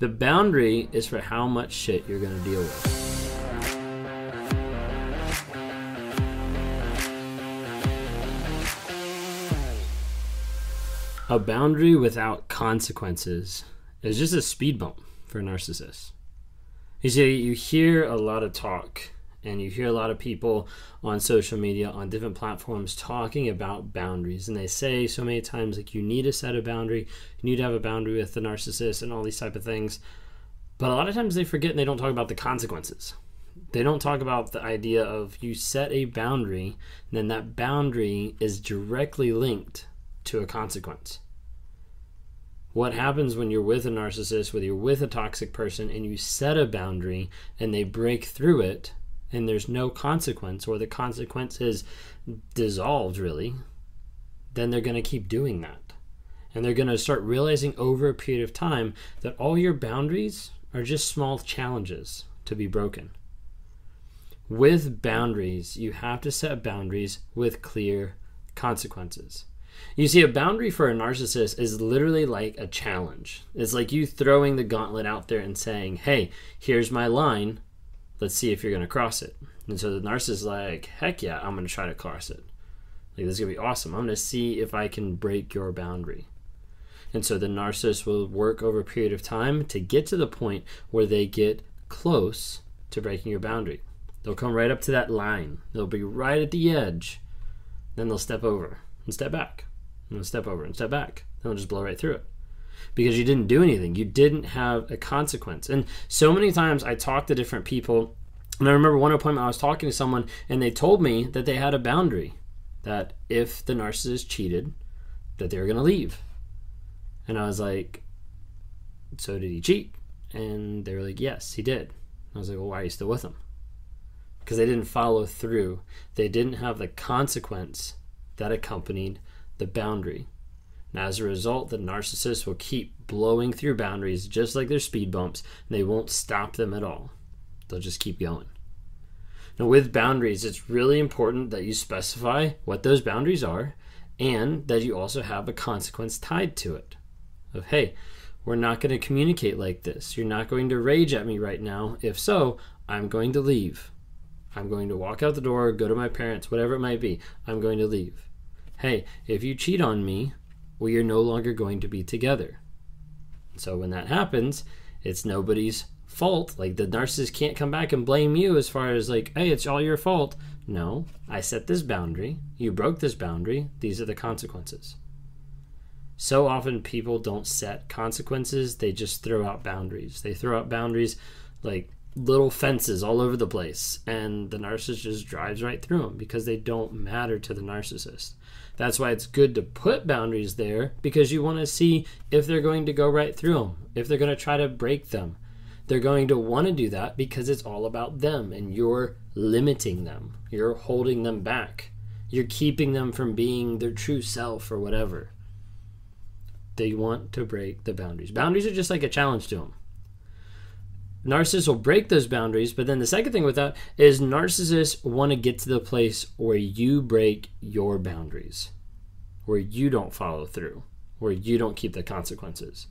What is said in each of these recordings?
The boundary is for how much shit you're going to deal with. A boundary without consequences is just a speed bump for narcissists. You see, you hear a lot of talk and you hear a lot of people on social media on different platforms talking about boundaries. And they say so many times like you need to set a boundary. You need to have a boundary with the narcissist and all these type of things. But a lot of times they forget and they don't talk about the consequences. They don't talk about the idea of you set a boundary and then that boundary is directly linked to a consequence. What happens when you're with a narcissist, whether you're with a toxic person, and you set a boundary and they break through it, and there's no consequence, or the consequence is dissolved, really, then they're going to keep doing that. And they're going to start realizing over a period of time that all your boundaries are just small challenges to be broken. With boundaries, you have to set boundaries with clear consequences. You see, a boundary for a narcissist is literally like a challenge. It's like you throwing the gauntlet out there and saying, hey, here's my line. Let's see if you're going to cross it. And so the narcissist is like, heck yeah, I'm going to try to cross it. Like, this is going to be awesome. I'm going to see if I can break your boundary. And so the narcissist will work over a period of time to get to the point where they get close to breaking your boundary. They'll come right up to that line, they'll be right at the edge. Then they'll step over and step back and step over and step back. Then They'll just blow right through it because you didn't do anything. You didn't have a consequence. And so many times I talk to different people, and I remember one appointment I was talking to someone, and they told me that they had a boundary that if the narcissist cheated, that they were going to leave. And I was like, so did he cheat? And they were like, yes, he did. I was like, well, why are you still with him? Because they didn't follow through. They didn't have the consequence that accompanied the boundary. And as a result, the narcissist will keep blowing through boundaries just like their speed bumps, and they won't stop them at all. They'll just keep going. Now, with boundaries, it's really important that you specify what those boundaries are and that you also have a consequence tied to it. Of, hey, we're not going to communicate like this. You're not going to rage at me right now. If so, I'm going to leave. I'm going to walk out the door, go to my parents, whatever it might be. I'm going to leave hey, if you cheat on me, we are no longer going to be together. So when that happens, it's nobody's fault. Like the narcissist can't come back and blame you as far as like, hey, it's all your fault. No, I set this boundary. You broke this boundary. These are the consequences. So often people don't set consequences, they just throw out boundaries. They throw out boundaries like little fences all over the place, and the narcissist just drives right through them because they don't matter to the narcissist. That's why it's good to put boundaries there because you want to see if they're going to go right through them, if they're going to try to break them. They're going to want to do that because it's all about them and you're limiting them. You're holding them back. You're keeping them from being their true self or whatever. They want to break the boundaries. Boundaries are just like a challenge to them narcissists will break those boundaries but then the second thing with that is narcissists want to get to the place where you break your boundaries where you don't follow through where you don't keep the consequences.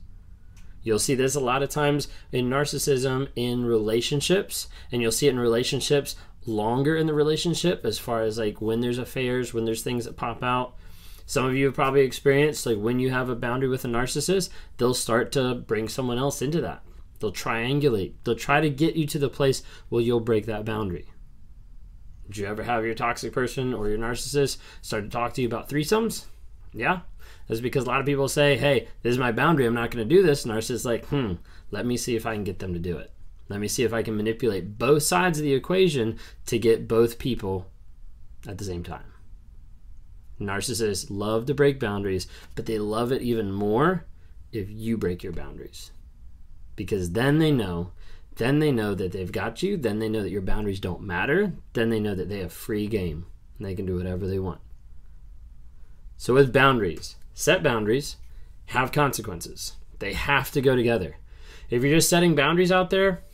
You'll see this a lot of times in narcissism in relationships and you'll see it in relationships longer in the relationship as far as like when there's affairs when there's things that pop out. Some of you have probably experienced like when you have a boundary with a narcissist they'll start to bring someone else into that They'll triangulate. They'll try to get you to the place where you'll break that boundary. Did you ever have your toxic person or your narcissist start to talk to you about threesomes? Yeah. That's because a lot of people say, hey, this is my boundary. I'm not going to do this. Narcissist like, hmm, let me see if I can get them to do it. Let me see if I can manipulate both sides of the equation to get both people at the same time. Narcissists love to break boundaries, but they love it even more if you break your boundaries because then they know then they know that they've got you then they know that your boundaries don't matter then they know that they have free game. And they can do whatever they want. So with boundaries set boundaries have consequences. They have to go together. If you're just setting boundaries out there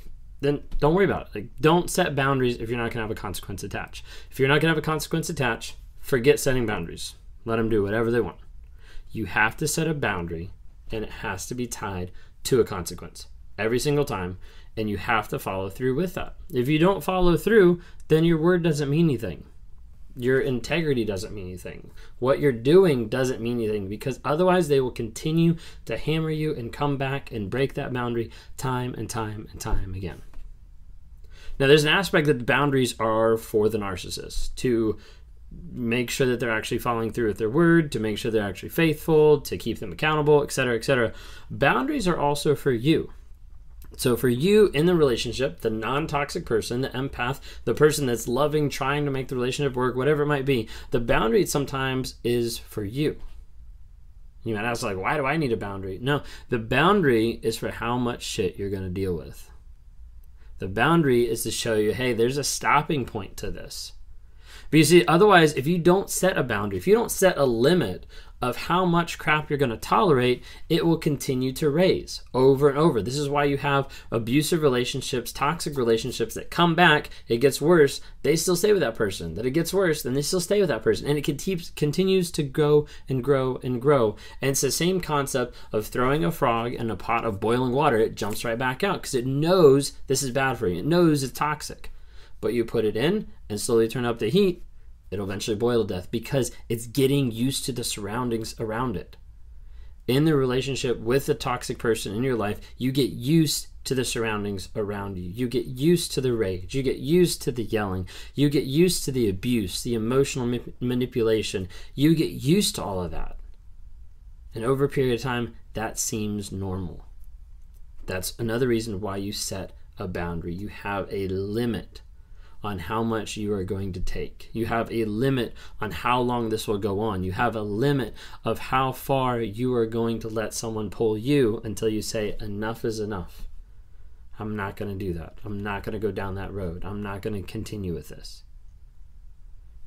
then don't worry about it. Like don't set boundaries if you're not going to have a consequence attached. If you're not going to have a consequence attached forget setting boundaries. Let them do whatever they want. You have to set a boundary and it has to be tied to a consequence every single time, and you have to follow through with that. If you don't follow through, then your word doesn't mean anything. Your integrity doesn't mean anything. What you're doing doesn't mean anything because otherwise they will continue to hammer you and come back and break that boundary time and time and time again. Now, there's an aspect that the boundaries are for the narcissist to make sure that they're actually following through with their word, to make sure they're actually faithful, to keep them accountable, etc., etc. Boundaries are also for you. So, for you in the relationship, the non toxic person, the empath, the person that's loving, trying to make the relationship work, whatever it might be, the boundary sometimes is for you. You might ask, like, why do I need a boundary? No, the boundary is for how much shit you're going to deal with. The boundary is to show you, hey, there's a stopping point to this. But you see, otherwise, if you don't set a boundary, if you don't set a limit of how much crap you're going to tolerate, it will continue to raise over and over. This is why you have abusive relationships, toxic relationships that come back, it gets worse, they still stay with that person. That it gets worse, then they still stay with that person. And it continues to grow and grow and grow. And it's the same concept of throwing a frog in a pot of boiling water, it jumps right back out because it knows this is bad for you. It knows it's toxic. But you put it in and slowly turn up the heat, it'll eventually boil to death because it's getting used to the surroundings around it. In the relationship with the toxic person in your life, you get used to the surroundings around you. You get used to the rage. You get used to the yelling. You get used to the abuse, the emotional ma- manipulation. You get used to all of that. And over a period of time, that seems normal. That's another reason why you set a boundary. You have a limit on how much you are going to take. You have a limit on how long this will go on. You have a limit of how far you are going to let someone pull you until you say, enough is enough. I'm not going to do that. I'm not going to go down that road. I'm not going to continue with this.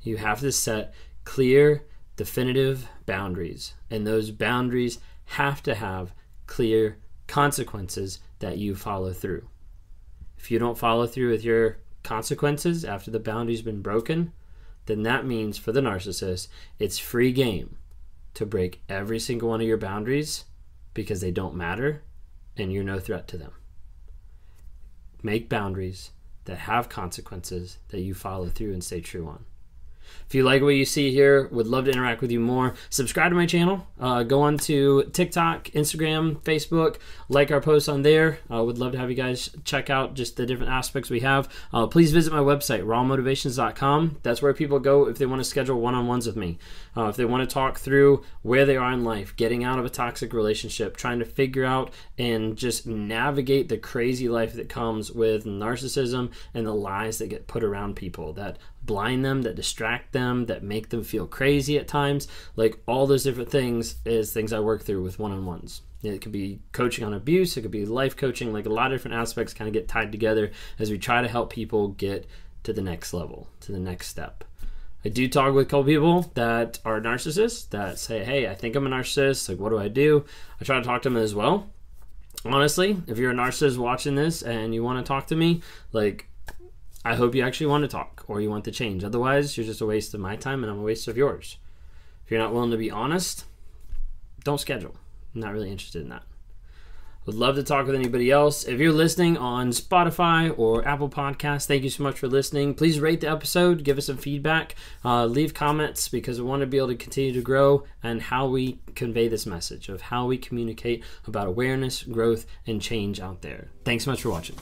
You have to set clear, definitive boundaries, and those boundaries have to have clear consequences that you follow through. If you don't follow through with your consequences after the boundary's been broken, then that means for the narcissist, it's free game to break every single one of your boundaries because they don't matter and you're no threat to them. Make boundaries that have consequences that you follow through and stay true on. If you like what you see here, would love to interact with you more. Subscribe to my channel. Uh, go on to TikTok, Instagram, Facebook. Like our posts on there. Uh, would love to have you guys check out just the different aspects we have. Uh, please visit my website, rawmotivations.com. That's where people go if they want to schedule one-on-ones with me. Uh, if they want to talk through where they are in life, getting out of a toxic relationship, trying to figure out and just navigate the crazy life that comes with narcissism and the lies that get put around people that blind them, that distract them, that make them feel crazy at times. Like all those different things is things I work through with one on ones. It could be coaching on abuse, it could be life coaching, like a lot of different aspects kind of get tied together as we try to help people get to the next level, to the next step. I do talk with a couple people that are narcissists that say, Hey, I think I'm a narcissist. Like, what do I do? I try to talk to them as well. Honestly, if you're a narcissist watching this and you want to talk to me, like, I hope you actually want to talk or you want to change. Otherwise, you're just a waste of my time and I'm a waste of yours. If you're not willing to be honest, don't schedule. I'm not really interested in that. Would love to talk with anybody else. If you're listening on Spotify or Apple Podcasts, thank you so much for listening. Please rate the episode, give us some feedback, uh, leave comments because we want to be able to continue to grow and how we convey this message of how we communicate about awareness, growth, and change out there. Thanks so much for watching.